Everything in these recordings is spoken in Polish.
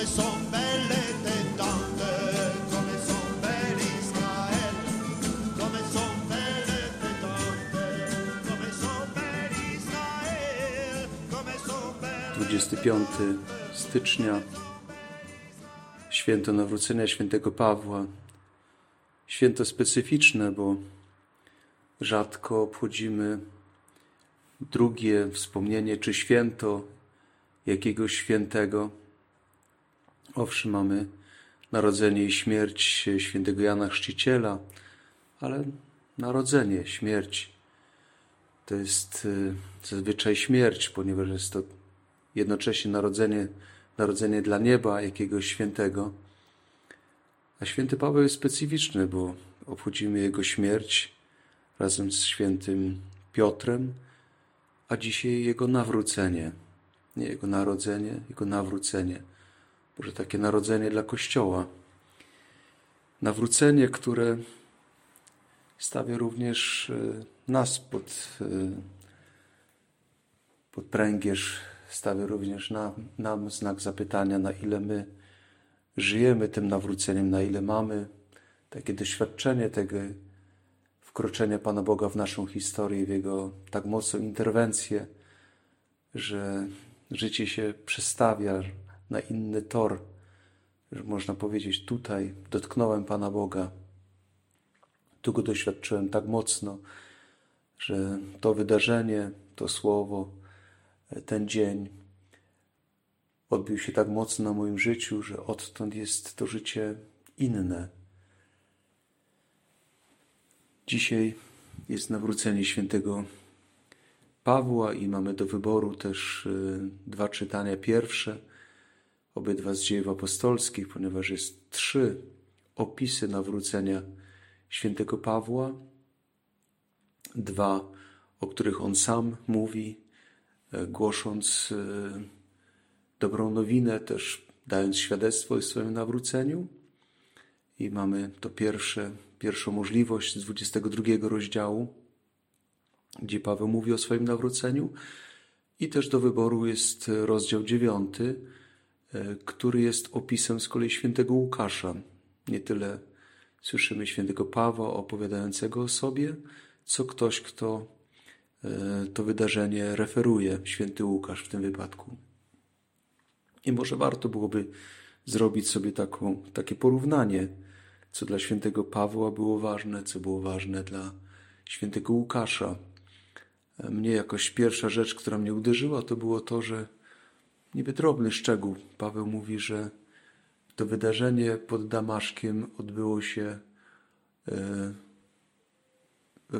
come son belle le tante, come son belle Israel, come son belle le tante, come son belle Israel, come son belle 25 stycznia, święto nawrócenia świętego Pawła. Święto specyficzne, bo rzadko obchodzimy drugie wspomnienie czy święto jakiegoś świętego. Owszem, mamy narodzenie i śmierć świętego Jana Chrzciciela, ale narodzenie, śmierć to jest y, zazwyczaj śmierć, ponieważ jest to jednocześnie narodzenie, narodzenie dla nieba jakiegoś świętego. A święty Paweł jest specyficzny, bo obchodzimy jego śmierć razem z świętym Piotrem, a dzisiaj jego nawrócenie. Nie jego narodzenie, jego nawrócenie. Może takie narodzenie dla Kościoła. Nawrócenie, które stawia również y, nas pod, y, pod pręgierz, stawia również na, nam znak zapytania, na ile my żyjemy tym nawróceniem, na ile mamy takie doświadczenie tego wkroczenia Pana Boga w naszą historię, w Jego tak mocną interwencję, że życie się przestawia na inny tor, że można powiedzieć, tutaj dotknąłem Pana Boga, tu Go doświadczyłem tak mocno, że to wydarzenie, to słowo, ten dzień odbił się tak mocno na moim życiu, że odtąd jest to życie inne. Dzisiaj jest nawrócenie świętego Pawła i mamy do wyboru też y, dwa czytania. Pierwsze, obydwa z dziejów apostolskich, ponieważ jest trzy opisy nawrócenia świętego Pawła. Dwa, o których on sam mówi, e, głosząc e, dobrą nowinę, też dając świadectwo o swoim nawróceniu. I mamy to pierwsze, pierwszą możliwość z 22 rozdziału, gdzie Paweł mówi o swoim nawróceniu. I też do wyboru jest rozdział 9, e, który jest opisem z kolei świętego Łukasza. Nie tyle słyszymy świętego Pawła opowiadającego o sobie, co ktoś, kto e, to wydarzenie referuje, święty Łukasz w tym wypadku. I może warto byłoby zrobić sobie taką, takie porównanie, co dla świętego Pawła było ważne, co było ważne dla świętego Łukasza. Mnie jakoś pierwsza rzecz, która mnie uderzyła, to było to, że niby drobny szczegół. Paweł mówi, że to wydarzenie pod Damaszkiem odbyło się e,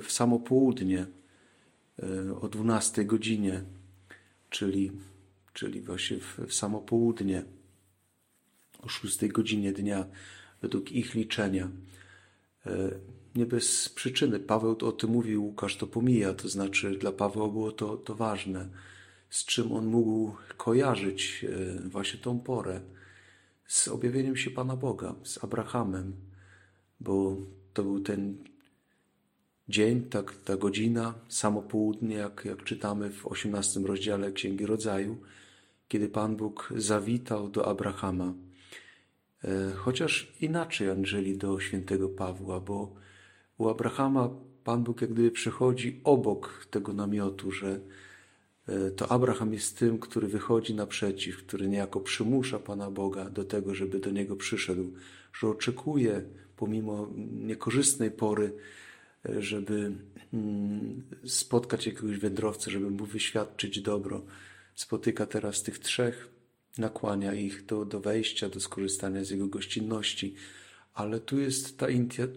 w samo południe, e, o 12 godzinie, czyli, czyli właśnie w, w samo południe, o 6 godzinie dnia, według ich liczenia. E, nie bez przyczyny. Paweł o tym mówił, Łukasz to pomija, to znaczy dla Pawła było to, to ważne, z czym on mógł kojarzyć właśnie tą porę z objawieniem się Pana Boga, z Abrahamem, bo to był ten dzień, tak, ta godzina, samo południe, jak, jak czytamy w 18 rozdziale Księgi Rodzaju, kiedy Pan Bóg zawitał do Abrahama. E, chociaż inaczej aniżeli do świętego Pawła, bo u Abrahama Pan Bóg jak gdyby przychodzi obok tego namiotu, że E, to Abraham jest tym, który wychodzi naprzeciw, który niejako przymusza Pana Boga do tego, żeby do niego przyszedł, że oczekuje pomimo niekorzystnej pory, e, żeby mm, spotkać jakiegoś wędrowca, żeby mu wyświadczyć dobro. Spotyka teraz tych trzech, nakłania ich do, do wejścia, do skorzystania z jego gościnności, ale tu jest ta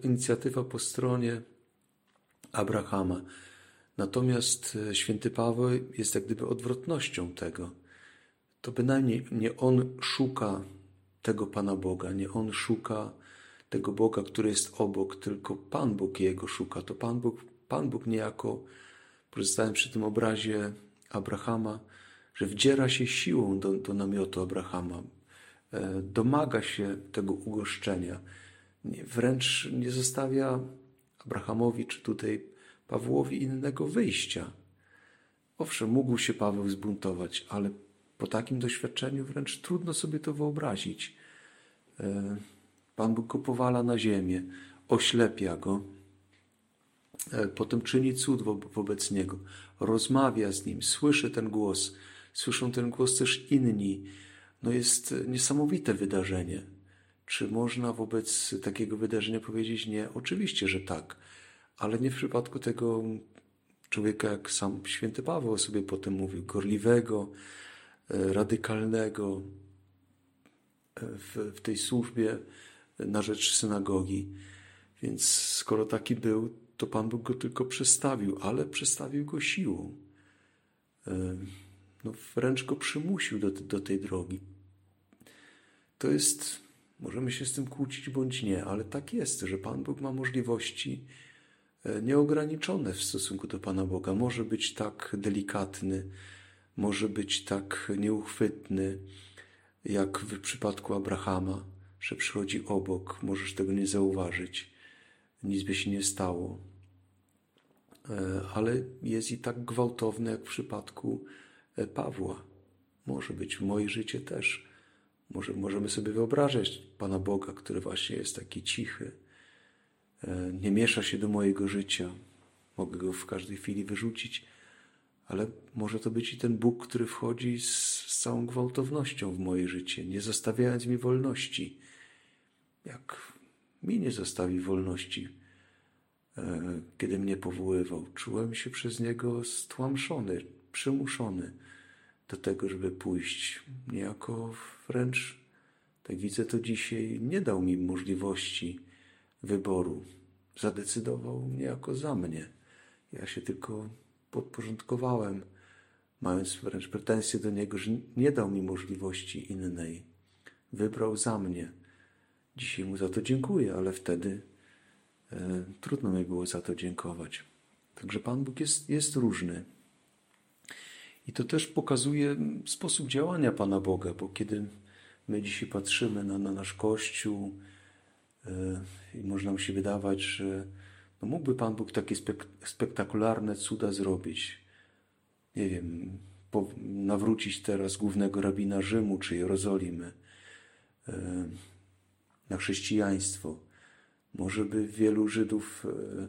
inicjatywa po stronie Abrahama Natomiast e, święty Paweł jest jak gdyby odwrotnością tego. To bynajmniej nie on szuka tego Pana Boga, nie on szuka tego Boga, który jest obok, tylko Pan Bóg jego szuka. To Pan Bóg, Pan Bóg niejako, pozostając przy tym obrazie Abrahama, że wdziera się siłą do, do namiotu Abrahama, e, domaga się tego ugoszczenia, wręcz nie zostawia Abrahamowi czy tutaj Pawłowi innego wyjścia. Owszem, mógł się Paweł zbuntować, ale po takim doświadczeniu wręcz trudno sobie to wyobrazić. E, Pan Bóg go powala na ziemię, oślepia go, e, potem czyni cud wobec niego, rozmawia z nim, słyszy ten głos, słyszą ten głos też inni. No jest niesamowite wydarzenie. Czy można wobec takiego wydarzenia powiedzieć nie? Oczywiście, że tak, ale nie w przypadku tego człowieka, jak sam święty Paweł sobie potem mówił, gorliwego, e, radykalnego e, w, w tej służbie na rzecz synagogi. Więc skoro taki był, to Pan Bóg go tylko przestawił, ale przestawił go siłą. E, no, wręcz go przymusił do, do tej drogi. To jest, możemy się z tym kłócić bądź nie, ale tak jest, że Pan Bóg ma możliwości e, nieograniczone w stosunku do Pana Boga. Może być tak delikatny, może być tak nieuchwytny, jak w przypadku Abrahama, że przychodzi obok, możesz tego nie zauważyć, nic by się nie stało. E, ale jest i tak gwałtowny, jak w przypadku e, Pawła. Może być w moje życie też. Może, możemy sobie wyobrażać Pana Boga, który właśnie jest taki cichy, e, nie miesza się do mojego życia. Mogę go w każdej chwili wyrzucić, ale może to być i ten Bóg, który wchodzi z, z całą gwałtownością w moje życie, nie zostawiając mi wolności. Jak mi nie zostawi wolności, e, kiedy mnie powoływał. Czułem się przez niego stłamszony, przymuszony do tego, żeby pójść. Niejako wręcz, tak widzę to dzisiaj, nie dał mi możliwości wyboru. Zadecydował niejako za mnie. Ja się tylko podporządkowałem, mając wręcz pretensje do niego, że nie dał mi możliwości innej. Wybrał za mnie. Dzisiaj mu za to dziękuję, ale wtedy e, trudno mi było za to dziękować. Także Pan Bóg jest, jest różny. I to też pokazuje sposób działania Pana Boga, bo kiedy my dzisiaj patrzymy na, na nasz Kościół i można mu się wydawać, że no mógłby Pan Bóg takie spek spektakularne cuda zrobić. Nie wiem, nawrócić teraz głównego rabina Rzymu czy Jerozolimy e, na chrześcijaństwo. Może by wielu Żydów e,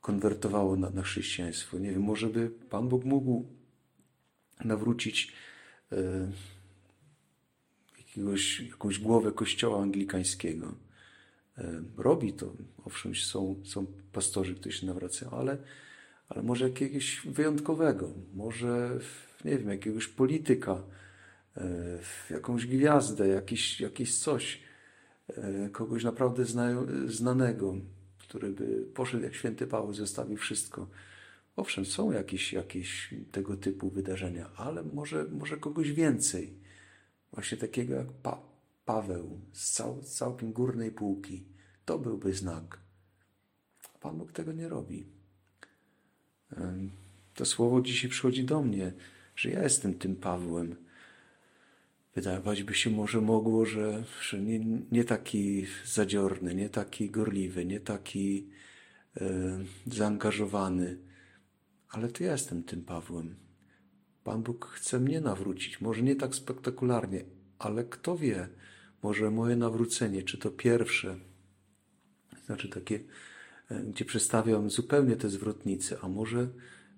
konwertowało na, na chrześcijaństwo. Nie wiem, może by Pan Bóg mógł nawrócić jakiegoś, jakąś głowę kościoła anglikańskiego. E, robi to, owszem, są, są pastorzy, którzy się nawracają, ale, ale może jakiegoś wyjątkowego, może, nie wiem, jakiegoś polityka, e, jakąś gwiazdę, jakieś, jakieś coś, e, kogoś naprawdę znanego, który by poszedł jak święty Paweł, zostawił wszystko. Owszem, są jakieś, jakieś tego typu wydarzenia, ale może, może kogoś więcej. Właśnie takiego jak pa Paweł z cał, całkiem górnej półki. To byłby znak. Pan Bóg tego nie robi. To słowo dzisiaj przychodzi do mnie, że ja jestem tym Pawłem. Wydawać by się może mogło, że, że nie, nie taki zadziorny, nie taki gorliwy, nie taki e, zaangażowany, ale to ja jestem tym Pawłem. Pan Bóg chce mnie nawrócić, może nie tak spektakularnie, ale kto wie, może moje nawrócenie, czy to pierwsze, znaczy takie, e, gdzie przedstawiam zupełnie te zwrotnice, a może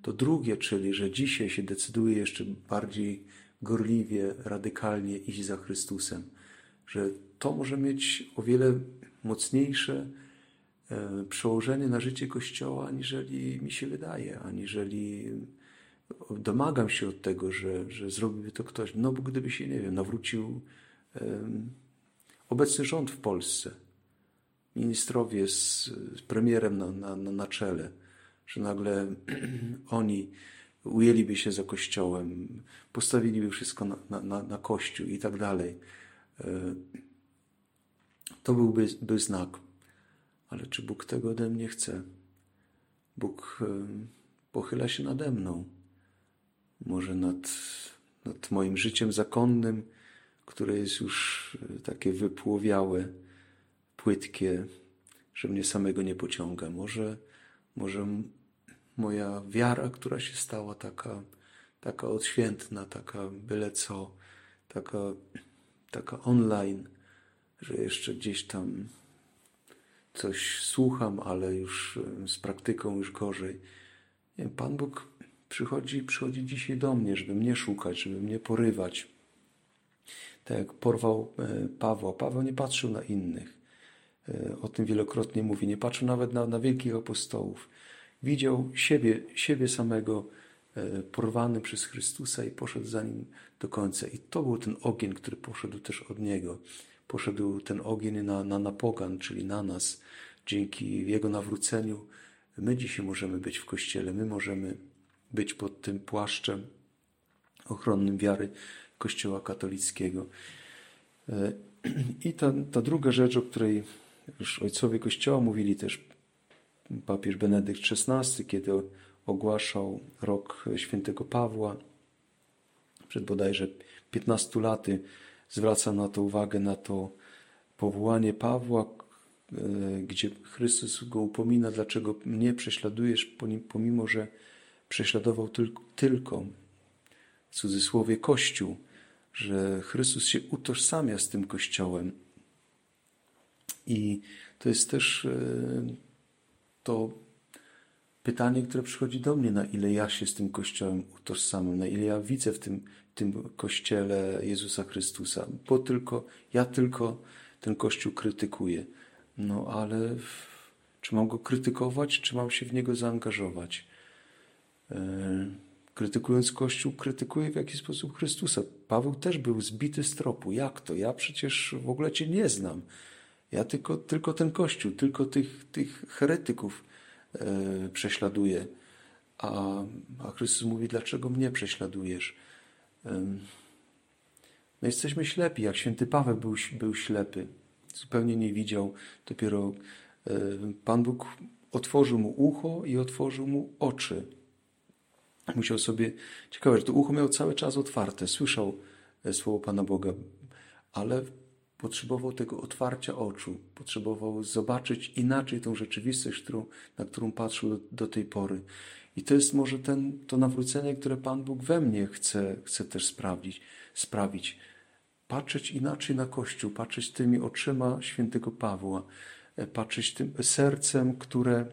to drugie, czyli że dzisiaj się decyduję jeszcze bardziej gorliwie, radykalnie iść za Chrystusem, że to może mieć o wiele mocniejsze e, przełożenie na życie Kościoła, aniżeli mi się wydaje, aniżeli domagam się od tego, że, że zrobiłby to ktoś. No bo gdyby się, nie wiem, nawrócił obecny rząd w Polsce, ministrowie z, premierem na, na, na czele, że nagle oni ujęliby się za Kościołem, postawiliby wszystko na, na, na Kościół i tak dalej. E, to byłby by znak. Ale czy Bóg tego ode mnie chce? Bóg pochyla się nade mną może nad, nad moim życiem zakonnym, które jest już e, takie wypłowiałe, płytkie, że mnie samego nie pociąga. Może, może moja wiara, która się stała taka taka odświętna, taka byle co, taka, taka online, że jeszcze gdzieś tam coś słucham, ale już e, z praktyką już gorzej. Pan Bóg przychodzi, przychodzi dzisiaj do mnie, żeby mnie szukać, żeby mnie porywać. Tak jak porwał e, Pawła. Paweł nie patrzył na innych. E, o tym wielokrotnie mówi. Nie patrzył nawet na, na wielkich apostołów. Widział siebie, siebie samego porwany przez Chrystusa i poszedł za nim do końca. I to był ten ogień, który poszedł też od niego poszedł ten ogień na, na, na pogan, czyli na nas. Dzięki Jego nawróceniu my dzisiaj możemy być w Kościele, my możemy być pod tym płaszczem ochronnym wiary Kościoła katolickiego. E, I ta, ta druga rzecz, o której już ojcowie Kościoła mówili też papież Benedykt XVI, kiedy ogłaszał rok świętego Pawła, przed bodajże 15 laty, zwraca na to uwagę, na to powołanie Pawła, e, gdzie Chrystus go upomina, dlaczego mnie prześladujesz, pomimo że prześladował tylko, w cudzysłowie, Kościół, że Chrystus się utożsamia z tym Kościołem. I to jest też e, to pytanie, które przychodzi do mnie, na ile ja się z tym Kościołem utożsamiam, na ile ja widzę w tym, tym Kościele Jezusa Chrystusa, bo tylko, ja tylko ten Kościół krytykuję. No ale czy mam go krytykować, czy mam się w niego zaangażować? E, krytykując Kościół, krytykuję w jakiś sposób Chrystusa. Paweł też był zbity z tropu. Jak to? Ja przecież w ogóle Cię nie znam. Ja tylko, tylko ten Kościół, tylko tych, tych heretyków e, prześladuję. A, a Chrystus mówi, dlaczego mnie prześladujesz? No jesteśmy ślepi, jak święty Paweł był, był ślepy. Zupełnie nie widział. Dopiero Pan Bóg otworzył mu ucho i otworzył mu oczy. Musiał sobie, ciekawe, że to ucho miał cały czas otwarte, słyszał e, słowo Pana Boga, ale potrzebował tego otwarcia oczu, potrzebował zobaczyć inaczej tą rzeczywistość, którą, na którą patrzył do, do tej pory. I to jest może ten, to nawrócenie, które Pan Bóg we mnie chce, chce też sprawdzić, sprawić. Patrzeć inaczej na Kościół, patrzeć tymi oczyma świętego Pawła, e, patrzeć tym sercem, które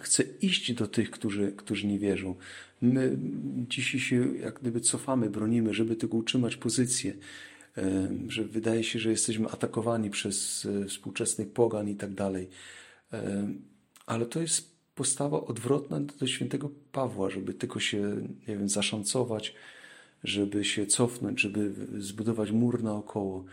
chce iść do tych, którzy, którzy nie wierzą. My dzisiaj się jak gdyby cofamy, bronimy, żeby tylko utrzymać pozycję, że wydaje się, że jesteśmy atakowani przez e, współczesnych pogan i tak dalej. Ale to jest postawa odwrotna do świętego Pawła, żeby tylko się, nie wiem, zaszancować, żeby się cofnąć, żeby zbudować mur naokoło.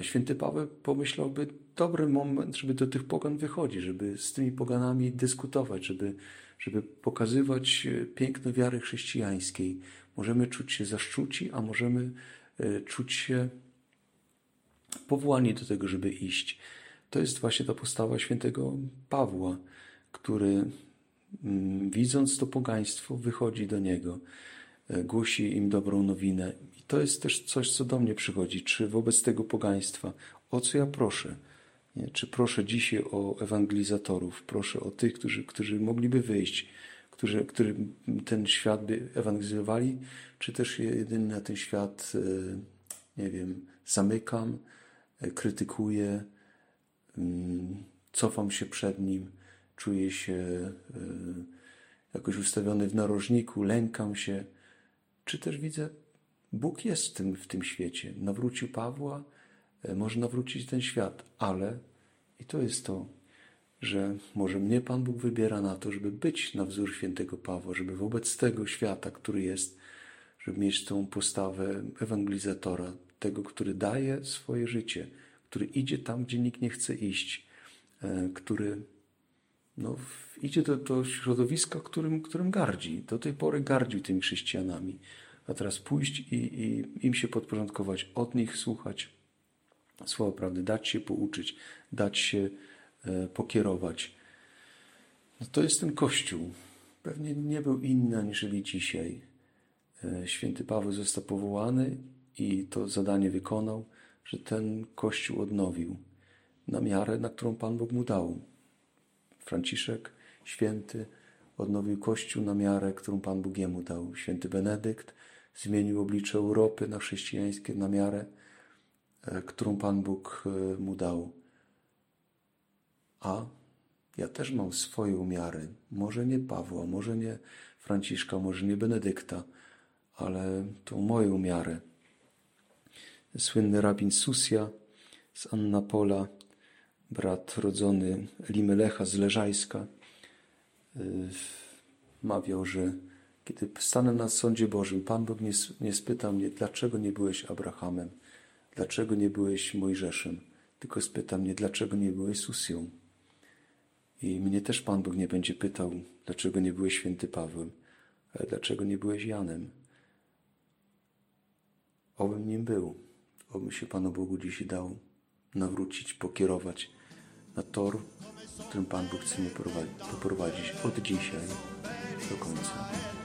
Święty Paweł pomyślałby, dobry moment, żeby do tych pogan wychodzić, żeby z tymi poganami dyskutować, żeby, żeby pokazywać piękno wiary chrześcijańskiej. Możemy czuć się zaszczuci, a możemy e, czuć się powołani do tego, żeby iść. To jest właśnie ta postawa świętego Pawła który mm, widząc to pogaństwo wychodzi do niego, e, głosi im dobrą nowinę. To jest też coś, co do mnie przychodzi. Czy wobec tego pogaństwa, o co ja proszę? Nie? Czy proszę dzisiaj o ewangelizatorów, proszę o tych, którzy, którzy mogliby wyjść, którzy, którzy ten świat by ewangelizowali, czy też jedynie na ten świat, e, nie wiem, zamykam, e, krytykuję, mm, cofam się przed nim czuję się e, jakoś ustawiony w narożniku, lękam się, czy też widzę, Bóg jest tym, w tym świecie. Nawrócił Pawła, e, może nawrócić ten świat, ale i to jest to, że może mnie Pan Bóg wybiera na to, żeby być na wzór świętego Pawła, żeby wobec tego świata, który jest, żeby mieć tą postawę ewangelizatora, tego, który daje swoje życie, który idzie tam, gdzie nikt nie chce iść, e, który no, idzie do, do środowiska, którym, którym gardzi. Do tej pory gardził tymi chrześcijanami. A teraz pójść i, i im się podporządkować, od nich słuchać słowa prawdy, dać się pouczyć, dać się e, pokierować. No to jest ten Kościół. Pewnie nie był inny aniżeli dzisiaj. E, święty Paweł został powołany i to zadanie wykonał, że ten Kościół odnowił na miarę, na którą Pan Bóg mu dał. Franciszek święty odnowił Kościół na miarę, którą Pan Bóg jemu dał. Święty Benedykt zmienił oblicze Europy na chrześcijańskie na miarę, e, którą Pan Bóg e, mu dał. A ja też mam swoją miarę. Może nie Pawła, może nie Franciszka, może nie Benedykta, ale tą moją miarę. Słynny rabin Susja z Annapola, brat rodzony Limelecha z Leżajska, y, mawiał, że kiedy stanę na sądzie Bożym, Pan Bóg nie, nie spyta mnie, dlaczego nie byłeś Abrahamem, dlaczego nie byłeś Mojżeszem, tylko spyta mnie, dlaczego nie byłeś Susją. I mnie też Pan Bóg nie będzie pytał, dlaczego nie byłeś święty Pawłem, dlaczego nie byłeś Janem. Obym nim był, obym się Panu Bogu dzisiaj dał nawrócić, pokierować na tor, którym Pan Bóg chce mnie poprowadzić od dzisiaj do końca.